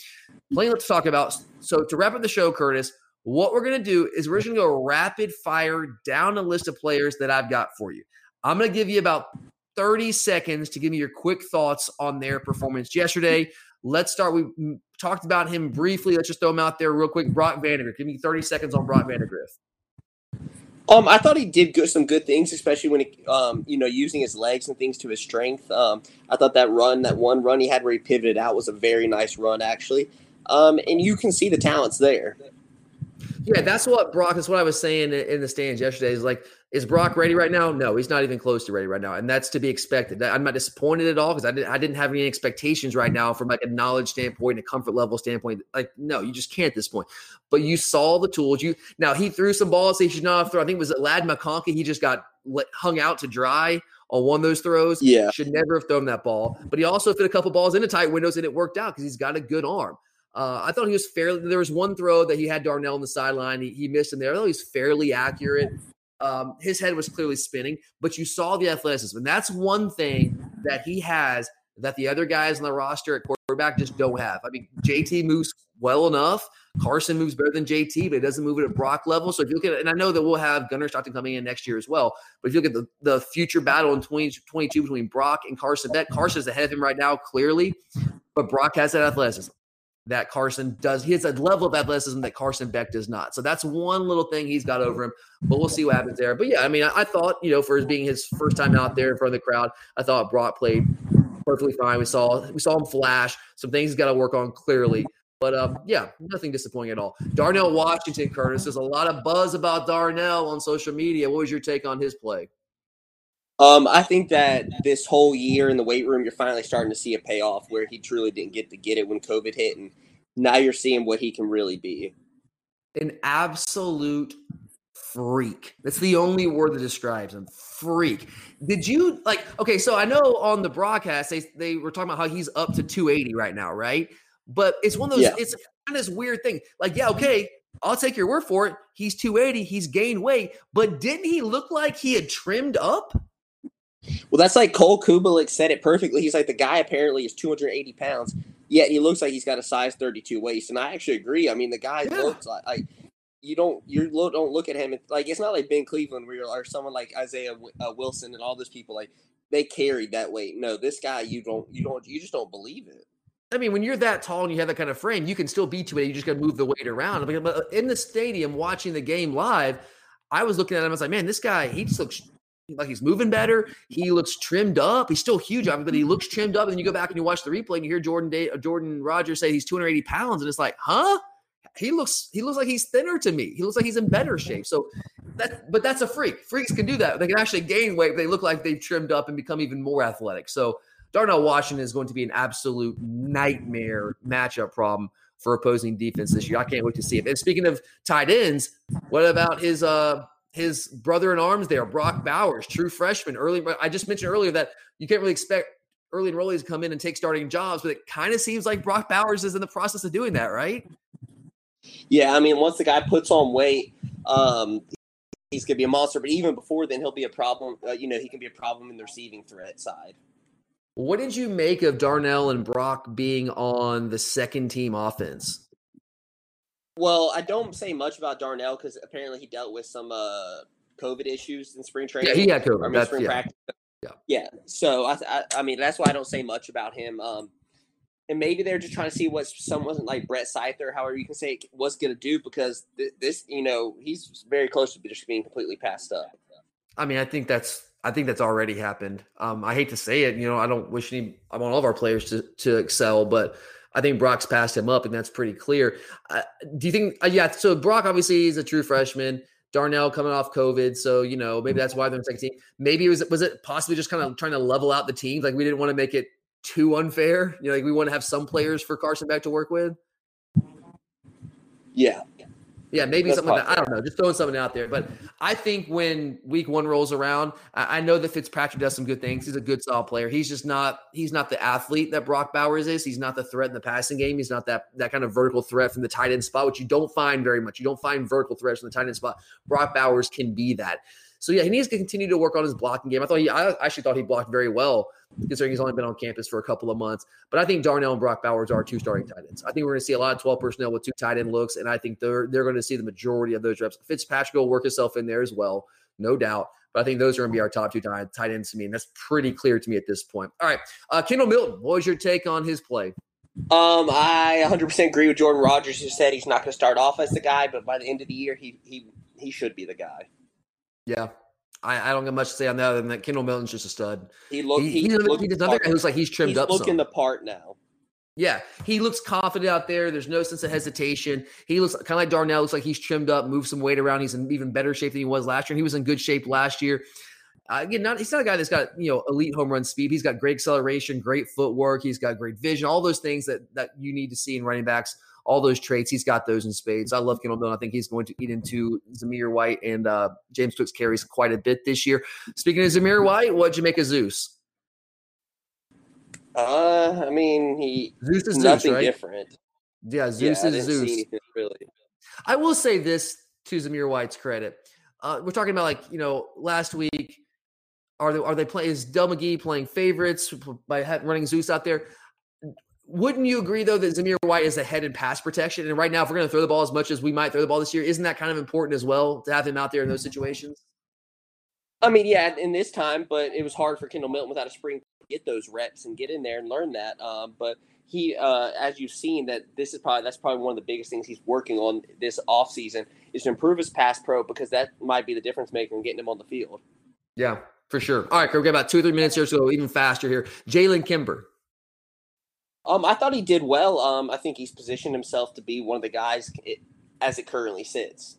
Plenty left to talk about. So, to wrap up the show, Curtis, what we're going to do is we're just going to go rapid fire down a list of players that I've got for you. I'm going to give you about 30 seconds to give me your quick thoughts on their performance yesterday. Let's start. We talked about him briefly. Let's just throw him out there real quick. Brock Vandagriff. Give me 30 seconds on Brock Vandagriff. Um, I thought he did good, some good things, especially when he, um, you know, using his legs and things to his strength. Um, I thought that run, that one run he had where he pivoted out, was a very nice run, actually. Um, and you can see the talents there. Yeah, that's what Brock. That's what I was saying in the stands yesterday. Is like, is Brock ready right now? No, he's not even close to ready right now, and that's to be expected. I'm not disappointed at all because I didn't. I didn't have any expectations right now from like a knowledge standpoint, and a comfort level standpoint. Like, no, you just can't at this point. But you saw the tools. You now he threw some balls he should not have thrown. I think it was Ladd McConkey. He just got hung out to dry on one of those throws. Yeah, should never have thrown that ball. But he also fit a couple balls into tight windows, and it worked out because he's got a good arm. Uh, I thought he was fairly. There was one throw that he had Darnell on the sideline. He, he missed him there. I thought he was fairly accurate. Um, his head was clearly spinning, but you saw the athleticism, and that's one thing that he has that the other guys on the roster at quarterback just don't have. I mean, JT moves well enough. Carson moves better than JT, but it doesn't move it at a Brock level. So if you look at and I know that we'll have Gunnar Stockton coming in next year as well, but if you look at the, the future battle in 2022 between Brock and Carson Beck, Carson's ahead of him right now, clearly, but Brock has that athleticism that Carson does. He has a level of athleticism that Carson Beck does not. So that's one little thing he's got over him. But we'll see what happens there. But yeah, I mean, I, I thought you know for his being his first time out there in front of the crowd, I thought Brock played perfectly fine. We saw we saw him flash. Some things he's got to work on clearly. But um, yeah, nothing disappointing at all. Darnell Washington, Curtis. There's a lot of buzz about Darnell on social media. What was your take on his play? Um, I think that this whole year in the weight room, you're finally starting to see a payoff where he truly didn't get to get it when COVID hit, and now you're seeing what he can really be. An absolute freak. That's the only word that describes him. Freak. Did you like? Okay, so I know on the broadcast they they were talking about how he's up to 280 right now, right? But it's one of those. Yeah. It's kind of this weird thing. Like, yeah, okay, I'll take your word for it. He's 280. He's gained weight, but didn't he look like he had trimmed up? Well, that's like Cole Cubelic said it perfectly. He's like the guy apparently is 280 pounds, yet he looks like he's got a size 32 waist, and I actually agree. I mean, the guy yeah. looks like, like you don't you don't look at him like it's not like Ben Cleveland where you're or someone like Isaiah uh, Wilson and all those people like they carried that weight. No, this guy you don't you don't you just don't believe it. I mean, when you're that tall and you have that kind of frame, you can still beat to it. You just got to move the weight around. But in the stadium, watching the game live, I was looking at him. I was like, man, this guy, he just looks like he's moving better. He looks trimmed up. He's still huge, but he looks trimmed up. And you go back and you watch the replay and you hear Jordan Day, uh, Jordan Rodgers say he's 280 pounds, and it's like, huh? He looks he looks like he's thinner to me. He looks like he's in better shape. So that, but that's a freak. Freaks can do that. They can actually gain weight. They look like they've trimmed up and become even more athletic. So Darnell Washington is going to be an absolute nightmare matchup problem for opposing defense this year. I can't wait to see it. And speaking of tight ends, what about his uh his brother in arms there, Brock Bowers, true freshman. Early, I just mentioned earlier that you can't really expect early enrollees to come in and take starting jobs, but it kind of seems like Brock Bowers is in the process of doing that, right? Yeah, I mean, once the guy puts on weight, um, he's gonna be a monster. But even before then, he'll be a problem. Uh, you know, he can be a problem in the receiving threat side. What did you make of Darnell and Brock being on the second team offense? Well, I don't say much about Darnell because apparently he dealt with some uh, COVID issues in spring training. Yeah, he had COVID. That's, spring yeah. practice. Yeah. yeah. So I, I, I, mean, that's why I don't say much about him. Um, and maybe they're just trying to see what someone like Brett Seither, however you can say, it, was going to do because th- this, you know, he's very close to just being completely passed up. I mean, I think that's I think that's already happened. Um, I hate to say it, you know, I don't wish any I want all of our players to to excel, but I think Brock's passed him up, and that's pretty clear. Uh, do you think? Uh, yeah. So Brock obviously is a true freshman. Darnell coming off COVID, so you know maybe that's why they're in second team. Maybe it was was it possibly just kind of trying to level out the teams? Like we didn't want to make it too unfair. You know, like we want to have some players for Carson back to work with. Yeah, yeah, maybe That's something like that. I don't know. Just throwing something out there. But I think when week one rolls around, I, I know that Fitzpatrick does some good things. He's a good solid player. He's just not he's not the athlete that Brock Bowers is. He's not the threat in the passing game. He's not that that kind of vertical threat from the tight end spot, which you don't find very much. You don't find vertical threats from the tight end spot. Brock Bowers can be that. So yeah, he needs to continue to work on his blocking game. I thought he, I actually thought he blocked very well considering he's only been on campus for a couple of months. But I think Darnell and Brock Bowers are two starting tight ends. I think we're going to see a lot of 12 personnel with two tight end looks, and I think they're they're going to see the majority of those reps. Fitzpatrick will work himself in there as well, no doubt. But I think those are going to be our top two tight, tight ends to me, and that's pretty clear to me at this point. All right, uh, Kendall Milton, what was your take on his play? Um, I 100% agree with Jordan Rodgers, who said he's not going to start off as the guy, but by the end of the year, he he he should be the guy. Yeah, I, I don't get much to say on that other than that Kendall Milton's just a stud. He look he, he, he, he's another guy who's like he's trimmed he's up. Looking some. the part now. Yeah, he looks confident out there. There's no sense of hesitation. He looks kind of like Darnell. Looks like he's trimmed up, moved some weight around. He's in even better shape than he was last year. And he was in good shape last year. Uh, again, not he's not a guy that's got you know elite home run speed. He's got great acceleration, great footwork. He's got great vision. All those things that that you need to see in running backs. All those traits, he's got those in spades. I love Kendall Milton. I think he's going to eat into Zamir White and uh, James Cook's carries quite a bit this year. Speaking of Zamir White, what'd you make of Zeus? Uh, I mean, he Zeus is nothing Zeus, right? different. Yeah, Zeus yeah, I is didn't Zeus. See anything really. I will say this to Zamir White's credit. Uh, we're talking about like you know last week. Are they are they playing? Is Dell McGee playing favorites by running Zeus out there? Wouldn't you agree though that Zamir White is ahead in pass protection? And right now, if we're going to throw the ball as much as we might throw the ball this year, isn't that kind of important as well to have him out there in those situations? I mean, yeah, in this time, but it was hard for Kendall Milton without a spring to get those reps and get in there and learn that. Um, but he, uh, as you've seen, that this is probably that's probably one of the biggest things he's working on this offseason is to improve his pass pro because that might be the difference maker in getting him on the field. Yeah, for sure. All right, we've got about two or three minutes here, so even faster here. Jalen Kimber. Um, I thought he did well. Um, I think he's positioned himself to be one of the guys it, as it currently sits.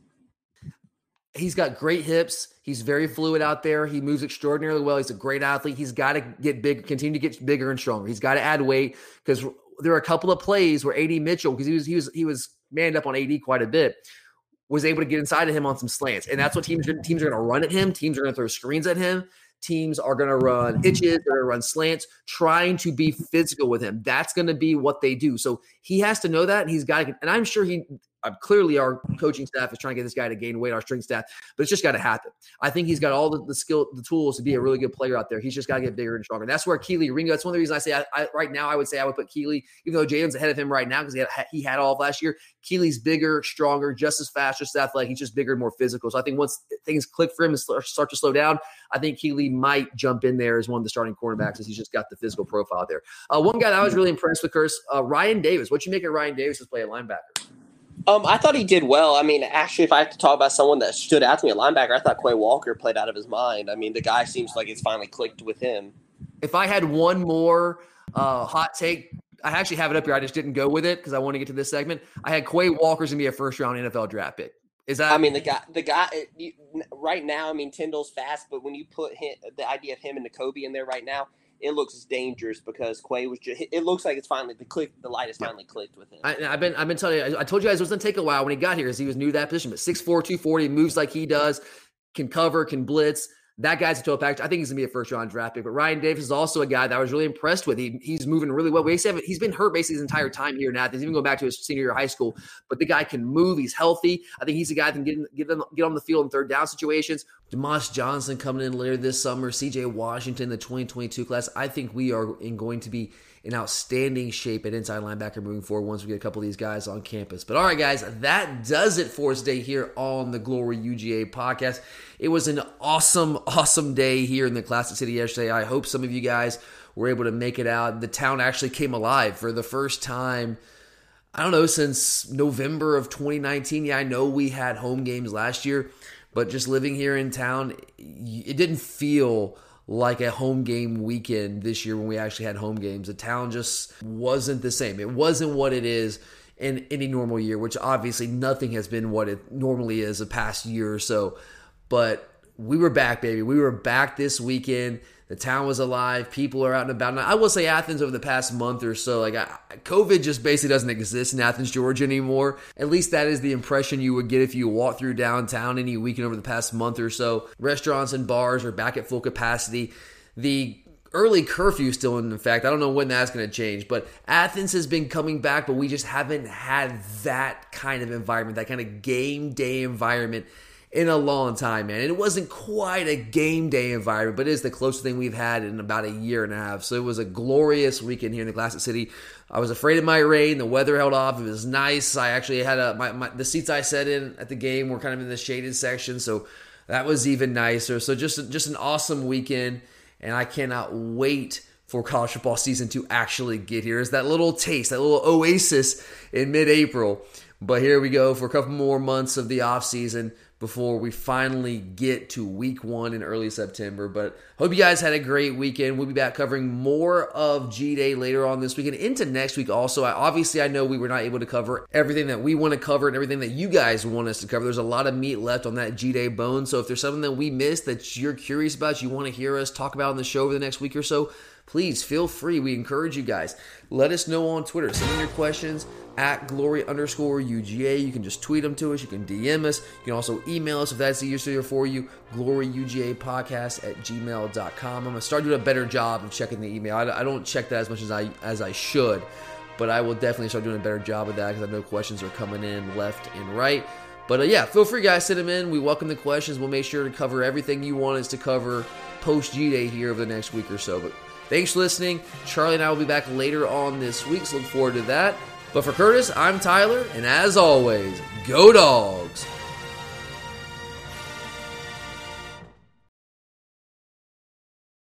He's got great hips. He's very fluid out there. He moves extraordinarily well. He's a great athlete. He's got to get big, continue to get bigger and stronger. He's got to add weight because there are a couple of plays where AD Mitchell, because he was he was he was manned up on AD quite a bit, was able to get inside of him on some slants, and that's what teams teams are going to run at him. Teams are going to throw screens at him. Teams are going to run hitches, they're going to run slants, trying to be physical with him. That's going to be what they do. So he has to know that, and he's got. And I'm sure he uh, clearly our coaching staff is trying to get this guy to gain weight, our strength staff, but it's just got to happen. I think he's got all the, the, skill, the tools to be a really good player out there. He's just got to get bigger and stronger. And that's where Kelee Ringo. That's one of the reasons I say I, I, right now I would say I would put Kelee, even though Jalen's ahead of him right now because he had, he had all of last year. Kelee's bigger, stronger, just as fast, just as athletic. He's just bigger and more physical. So I think once things click for him and start to slow down, I think Kelee might jump in there as one of the starting cornerbacks as he's just got the physical profile there. Uh, one guy that I was really impressed with, Curse, uh, Rian Davis. What you make of Rian Davis's play at linebacker? Um, I thought he did well. I mean, actually, if I have to talk about someone that stood out to me at linebacker, I thought Quay Walker played out of his mind. I mean, the guy seems like it's finally clicked with him. If I had one more uh, hot take, I actually have it up here. I just didn't go with it because I want to get to this segment. I had Quay Walker's gonna be a first round NFL draft pick. Is that? I mean, the guy, the guy, right now. I mean, Tindall's fast, but when you put him, the idea of him and Nakobe in there right now, it looks dangerous because Quay was just. It looks like it's finally the click. The light has finally clicked with him. I, have been I've been telling you. I told you guys it was gonna take a while when he got here because he was new to that position. But 6'4", 240, moves like he does, can cover, can blitz. That guy's a total package. I think he's gonna be a first round draft pick. But Rian Davis is also a guy that I was really impressed with. He, he's moving really well. We have, he's been hurt basically his entire time here in Athens, even going back to his senior year of high school. But the guy can move. He's healthy. I think he's a guy that can get get, get on the field in third down situations. Dumas-Johnson coming in later this summer. CJ Washington, the 2022 class. I think we are in going to be in outstanding shape at inside linebacker moving forward once we get a couple of these guys on campus. But all right, guys, that does it for us today here on the Glory UGA podcast. It was an awesome, awesome day here in the Classic City yesterday. I hope some of you guys were able to make it out. The town actually came alive for the first time. I don't know, since November of 2019. Yeah, I know we had home games last year, but just living here in town, it didn't feel like a home game weekend this year when we actually had home games. The town just wasn't the same. It wasn't what it is in any normal year, which obviously nothing has been what it normally is the past year or so. But we were back, baby. We were back this weekend. The town was alive. People are out and about. And I will say Athens over the past month or so, like I, COVID just basically doesn't exist in Athens, Georgia anymore. At least that is the impression you would get if you walk through downtown any weekend over the past month or so. Restaurants and bars are back at full capacity. The early curfew still in effect. I don't know when that's going to change, but Athens has been coming back, but we just haven't had that kind of environment, that kind of game day environment in a long time, man. It wasn't quite a game day environment, but it is the closest thing we've had in about a year and a half. So it was a glorious weekend here in the Classic City. I was afraid it might rain. The weather held off. It was nice. I actually had a my, my the seats I sat in at the game were kind of in the shaded section, so that was even nicer. So just just an awesome weekend, and I cannot wait for college football season to actually get here. Is that little taste, that little oasis in mid-April. But here we go for a couple more months of the off season before we finally get to week one in early September. But hope you guys had a great weekend. We'll be back covering more of G Day later on this weekend into next week. Also, I, obviously, I know we were not able to cover everything that we want to cover and everything that you guys want us to cover. There's a lot of meat left on that G Day bone. So if there's something that we missed that you're curious about, you want to hear us talk about on the show over the next week or so, please feel free. We encourage you guys. Let us know on Twitter. Send in your questions at glory underscore UGA. You can just tweet them to us. You can DM us. You can also email us if that's easier for you. Glory UGA podcast at gmail.com. I'm going to start doing a better job of checking the email. I, don't check that as much as I, as I should, but I will definitely start doing a better job of that because I know questions are coming in left and right. But uh, yeah, feel free, guys, send them in. We welcome the questions. We'll make sure to cover everything you want us to cover post G Day here over the next week or so. But thanks for listening. Charlie and I will be back later on this week, so look forward to that. But for Curtis, I'm Tyler, and as always, go dogs!